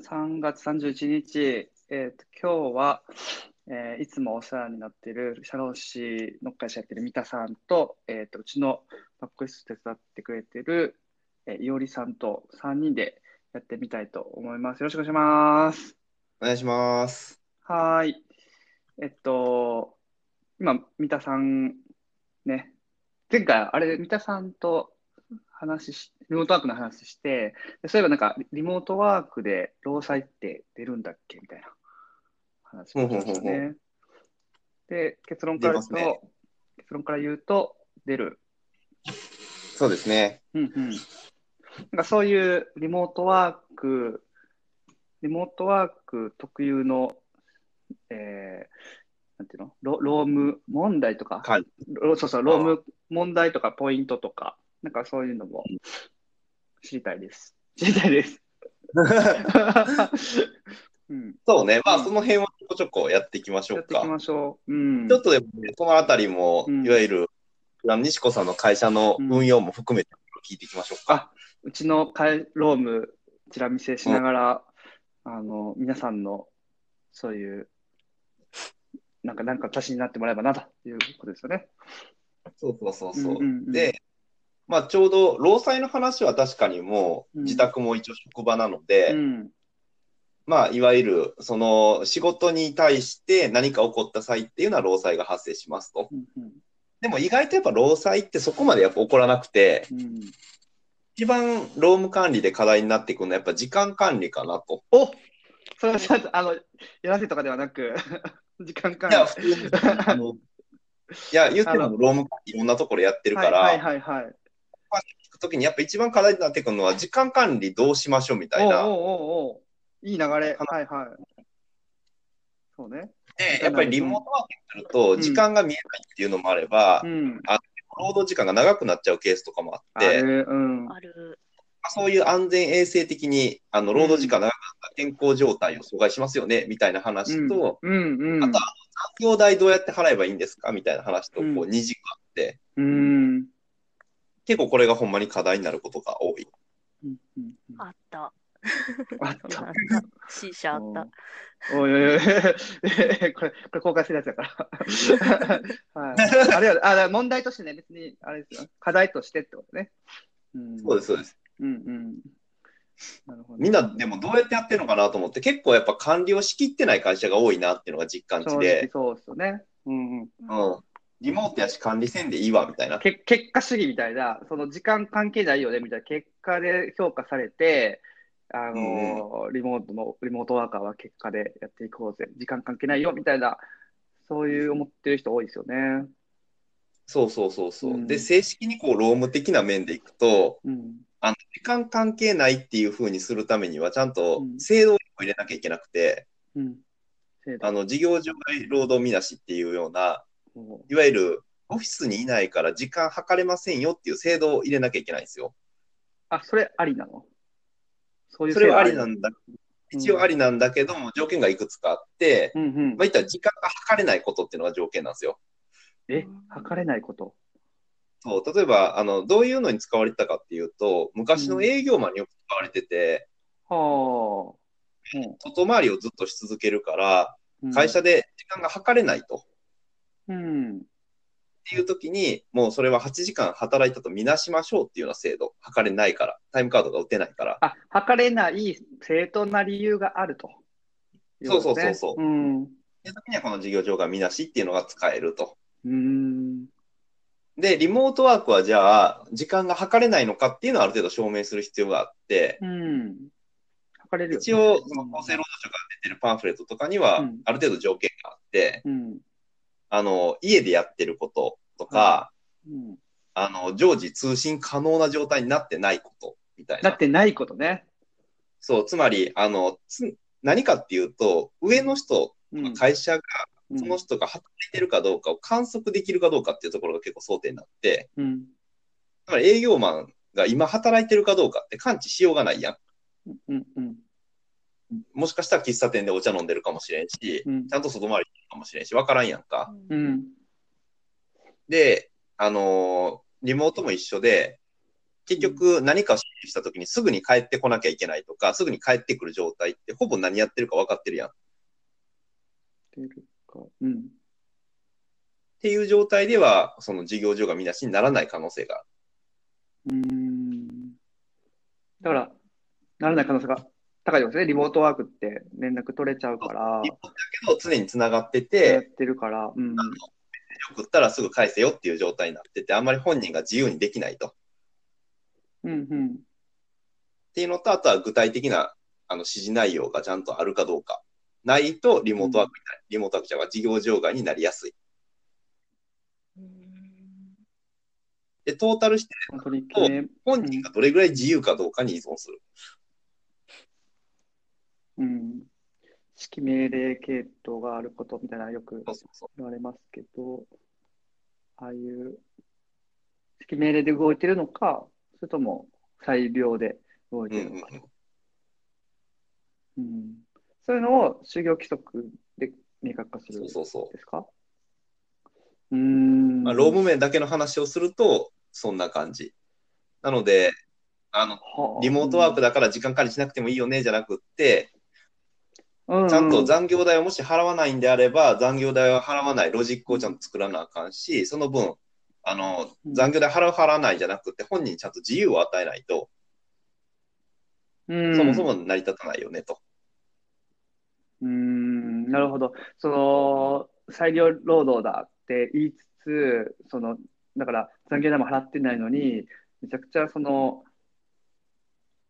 3月31日、えーと、今日は、えー、いつもお世話になっている社労士の会社やってる三田さんと,、えーと、うちのバック室手伝ってくれてる、えー、いおりさんと3人でやってみたいと思います。よろしくお願いします。お願いします。はい。えっと、今、三田さんね、前回、あれ、三田さんと話し、リモートワークの話して、そういえばなんか、リモートワークで労災って出るんだっけみたいな話をしましたね。で、結論から言うと、ね、結論から言うと、出る。そうですね。うんうん。なんかそういうリモートワーク、リモートワーク特有の、えー、なんていうの？ロローム問題とか、はい、そうそう、ローム問題とかポイントとか、なんかそういうのも知りたいです。知りたいです。うん、そうね、まあ、その辺はちょこちょこやっていきましょうか。やっていきましょう。うん、ちょっとでも、ね、そのあたりも、いわゆる、うん、西子さんの会社の運用も含めて聞いていきましょうか。うちの会ローム、ちら見せしながら、あの、皆さんの、そういう、なんか、なんか足しになってもらえばな、ということですよね。そうそうそうそう。うんうんうん、で、まあ、ちょうど労災の話は確かにもう自宅も一応職場なので、うん、まあ、いわゆるその仕事に対して何か起こった際っていうのは労災が発生しますと。うんうん、でも意外とやっぱ労災ってそこまでやっぱ起こらなくて、うん、一番労務管理で課題になっていくのはやっぱ時間管理かなと。おそれはあのやらせとかではなく 時間管理。いや、普通にいや、言っても労務管理いろんなところやってるから、はいはいはい、はい聞くときにやっぱ一番課題になってくるのは時間管理どうしましょうみたいな。おうおうおういい流れ。はいはい。そうね。で、やっぱりリモートワークすると時間が見えないっていうのもあれば、うん、あ労働時間が長くなっちゃうケースとかもあって、うん、そういう安全衛生的にあの労働時間が長くなった健康状態を阻害しますよねみたいな話と、うん。うん。うん、あと残業代どうやって払えばいいんですかみたいな話とこう2時間あって、うん結構これがほんまに課題になることが多い。あった。あった。C 社あった。おいおいおい、これ、これ公開するやつだから。はい、あれはあ問題としてね、別にあれですよ。課題としてってことね。うん、そうです、そうです。うんうんなるほどみんなでもどうやってやってるのかなと思って結構やっぱ管理をしきってない会社が多いなっていうのが実感値でそうですよね、うんうん、うん、リモートやし管理せんでいいわみたいな。け結果主義みたいな、その時間関係ないよねみたいな結果で評価されて、あの、うん、リモートの、リモートワーカーは結果でやっていこうぜ、時間関係ないよみたいな、そういう思ってる人多いですよね。そうそうそうそう。うん、で、正式にこう、労務的な面でいくと、うん、あの時間関係ないっていうふうにするためには、ちゃんと制度を入れなきゃいけなくて、あの事業場外労働みなしっていうような、いわゆるオフィスにいないから時間計れませんよっていう制度を入れなきゃいけないんですよ。あ、それありなの？それはありなんだ。一応ありなんだけども、条件がいくつかあって、うんうん、まあ、いったら時間が計れないことっていうのが条件なんですよ。え、計れないこと？そう、例えば、あの、どういうのに使われてたかっていうと、昔の営業マンによく使われてて、うん、はあ、うん、外回りをずっとし続けるから、会社で時間が計れないと。うん。っていう時に、もうそれは8時間働いたとみなしましょうっていうような制度、測れないから、タイムカードが打てないから。あ、測れない正当な理由があると。そうそうそうそう。うん。で時にはこの事業場がみなしっていうのが使えると。うん。で、リモートワークはじゃあ、時間が測れないのかっていうのをある程度証明する必要があって、うん。測れる、ね、一応、その厚生労働省が出てるパンフレットとかには、ある程度条件があって、うんあの、家でやってることとか、うん、あの、常時通信可能な状態になってないことみたいな。なってないことね。そう、つまり、あの、つ何かっていうと、上の人、会社が、その人が働いてるかどうかを観測できるかどうかっていうところが結構争点になって、うん、つまり営業マンが今働いてるかどうかって感知しようがないやん。うんうんもしかしたら喫茶店でお茶飲んでるかもしれんし、うん、ちゃんと外回りかもしれんし、わからんやんか。うん、で、あのー、リモートも一緒で、結局何かを指示したときにすぐに帰ってこなきゃいけないとか、すぐに帰ってくる状態ってほぼ何やってるか分かってるやん。てるか。うん。っていう状態では、その事業所が見出しにならない可能性がある。うん。だから、ならない可能性が高いですね。リモートワークって連絡取れちゃうから。リモートだけど常につながってて、やってるから、うん。送ったらすぐ返せよっていう状態になってて、あんまり本人が自由にできないと。うんうん。っていうのと、あとは具体的なあの指示内容がちゃんとあるかどうか。ないとリモートワークになり、リモートワーク者が事業場外になりやすい。で、トータルして本人がどれぐらい自由かどうかに依存する。うん。指揮命令系統があることみたいなよく言われますけど、ああいう指揮命令で動いてるのか、それとも裁量で動いてるのか。うん、うん、そういうのを就業規則で明確化するんですかそうそうそう。うん、まあ、労務面だけの話をすると、そんな感じ。なので、あの、リモートワークだから時間管理しなくてもいいよねじゃなくって、ちゃんと残業代をもし払わないんであれば、残業代を払わないロジックをちゃんと作らなあかんし、その分、あの、残業代払う払わないじゃなくて、本人にちゃんと自由を与えないと、そもそも成り立たないよねと。うん、なるほど。その、裁量労働だって言いつつ、その、だから残業代も払ってないのに、めちゃくちゃその、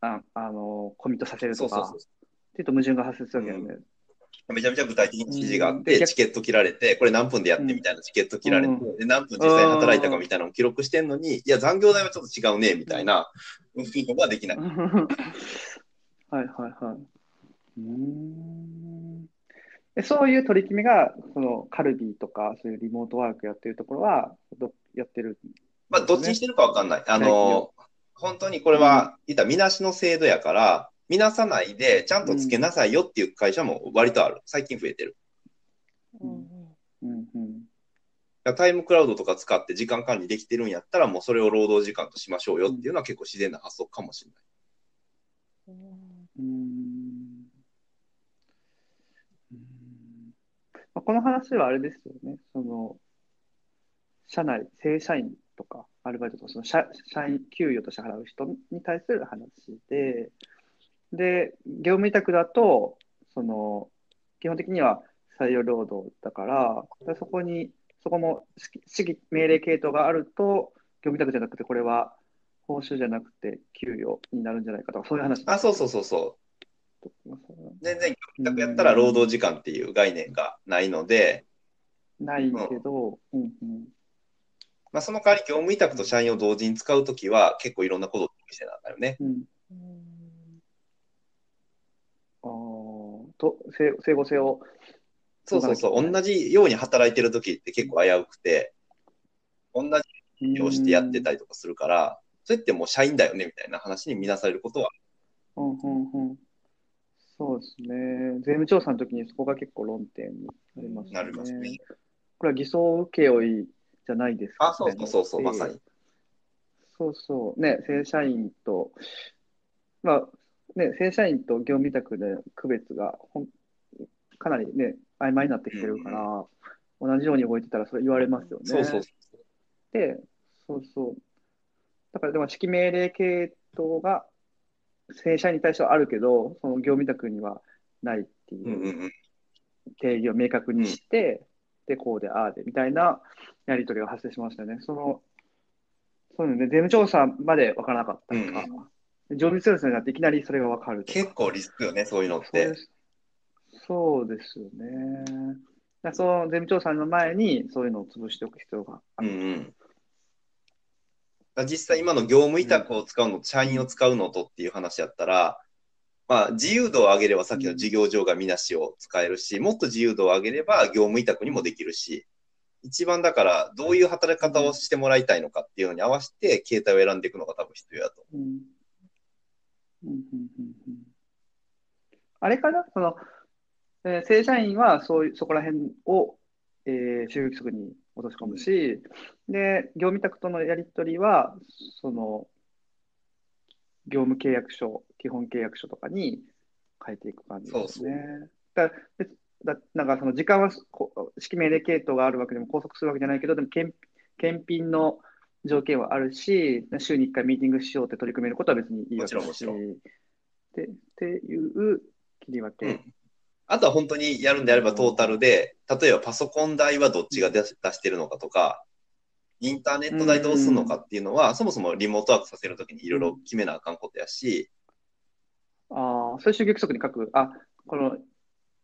ああの、コミットさせるとか。そうそうそうっていうと矛盾が発生するわけだよね。うん、めちゃめちゃ具体的に指示があって、チケット切られて、これ何分でやってみたいなチケット切られて、で何分実際に働いたかみたいなのを記録してんのに、いや、残業代はちょっと違うね、みたいな、運用ができない。はいはいはい。うん。でそういう取り決めが、そのカルビーとか、そういうリモートワークやってるところは、どやってる、ね、まあ、どっちにしてるかわかんない。あの、本当にこれは、いったみなしの制度やから、見なさないで、ちゃんとつけなさいよっていう会社も割とある。最近増えてる。うんうんうん、タイムクラウドとか使って時間管理できてるんやったら、もうそれを労働時間としましょうよっていうのは結構自然な発想かもしれない。うんこの話はあれですよね。その社内、正社員とかアルバイトとか、その社社員給与として払う人に対する話で、で、業務委託だと、その、基本的には採用労働だから、そこに、そこも指揮命令系統があると、業務委託じゃなくて、これは報酬じゃなくて給与になるんじゃないかとか、そういう話。あ、そうそうそうそう。全然業務委託やったら労働時間っていう概念がないので。ないけど、うん、うんうんまあ、その代わり業務委託と社員を同時に使うときは結構いろんなことを見せなんだよね。うんと整合性を。そうそうそう、同じように働いてる時って結構危うくて、同じようしてやってたりとかするから、それってもう社員だよねみたいな話に見なされることは。うんうんうん、そうですね。税務調査の時にそこが結構論点になりますね。なりますね。これは偽装請負じゃないですか、ね、あ、そうそうそうそう、まさに。そうそう。ね、正社員と、まあ、ね、正社員と業務委託で区別がほんかなりね、曖昧になってきてるから、うん、同じように動いてたらそれ言われますよね。そうそうで、そうそう。だからでも指揮命令系統が正社員に対してはあるけど、その業務委託にはないっていう定義を明確にして、で、こうで、ああで、みたいなやり取りが発生しましたね。その、そういうのね、税務調査まで分からなかったとか、うん常備セールスになっていきなりそれが分かる。結構リスクよね、そういうのって。そうですよね。だその税務調査の前にそういうのを潰しておく必要がある。うんうん、実際今の業務委託を使うのと社員を使うのとっていう話やったら、まあ、自由度を上げればさっきの事業場がみなしを使えるし、もっと自由度を上げれば業務委託にもできるし、一番だからどういう働き方をしてもらいたいのかっていうのに合わせて携帯を選んでいくのが多分必要だと思う。うんあれかな？その、えー、正社員はそういうそこら辺を、えー、就業規則に落とし込むし、で、業務委託とのやり取りは、その、業務契約書、基本契約書とかに変えていく感じですね。そうそうだだなんかその時間は指揮命令系統があるわけでも拘束するわけじゃないけど、でも検検品の条件はあるし、週に1回ミーティングしようって取り組めることは別にいいわけだし。ってっていう切り分け、うん、あとは本当にやるんであればトータルで、例えばパソコン代はどっちが出してるのかとか、インターネット代どうするのかっていうのは、そもそもリモートワークさせるときにいろいろ決めなあかんことやし。ああ、それ就業規則に書く、あ、この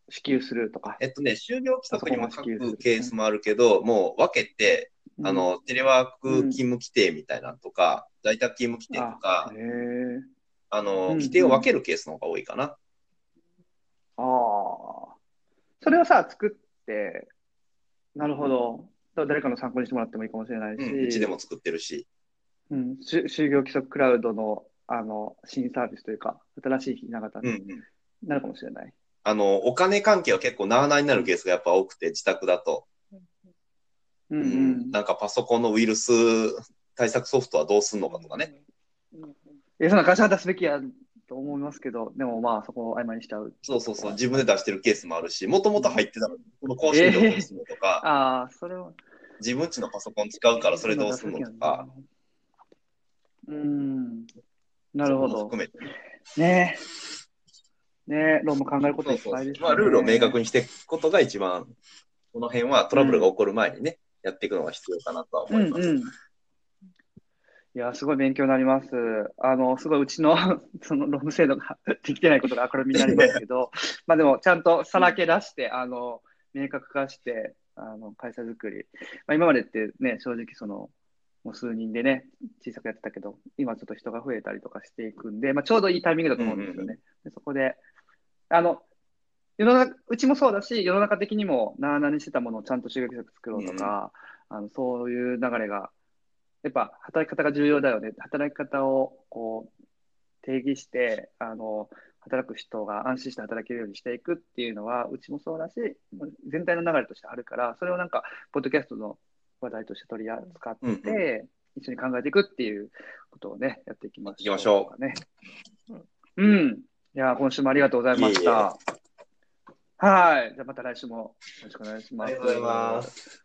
支給するとか。えっとね、就業規則にも書くケースもあるけど、もう分けて、あの、テレワーク勤務規定みたいなとか、在宅勤務規定とか、あの、規定を分けるケースの方が多いかな。ああ。それをさ、作って、なるほど。誰かの参考にしてもらってもいいかもしれないし。うん、うちでも作ってるし。うん、就業規則クラウドのあの新サービスというか、新しいひな形になるかもしれない。うんうん、あの、お金関係は結構なあなあになるケースがやっぱ多くて、自宅だと。うん、うん、なんかパソコンのウイルス対策ソフトはどうすんのかとかね。え、そんな会社出すべきやと思いますけど、でもまあそこを曖昧にしちゃう。そうそうそう、自分で出してるケースもあるし、もともと入ってたのに、この更新料どうするのとか、えー、ああ、それは。自分ちのパソコン使うからそれどうするのとか。うん。なるほど。含めて。ねえ。ねえ、ローム考えることいっぱいです、ね、まあ、ルールを明確にしていくことが一番、この辺はトラブルが起こる前にね、うん、やっていくのが必要かなとは思います。うんうん。いや、すごい勉強になります。あの、すごいうちの そのローム制度ができてないことが明るみになりますけど、まあでも、ちゃんとさらけ出して、あの、明確化して、あの会社づくり、まあ、今までってね、正直その、もう数人でね、小さくやってたけど、今ちょっと人が増えたりとかしていくんで、まあ、ちょうどいいタイミングだと思うんですよね。でそこで、あの、世の中、うちもそうだし、世の中的にもなあなあにしてたものをちゃんと収益策作ろうとか、うん、あのそういう流れがやっぱ働き方が重要だよね。働き方をこう定義して、あの働く人が安心して働けるようにしていくっていうのは、うちもそうだし、全体の流れとしてあるから、それをなんか、ポッドキャストの話題として取り扱って、うんうん、一緒に考えていくっていうことをね、やっていきましょう、ね。いきましょう。ね。うん。いや、今週もありがとうございました。はい。じゃあまた来週もよろしくお願いします。ありがとうございます。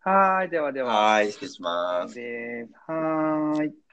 はい。ではでは。はい。失礼します。はい。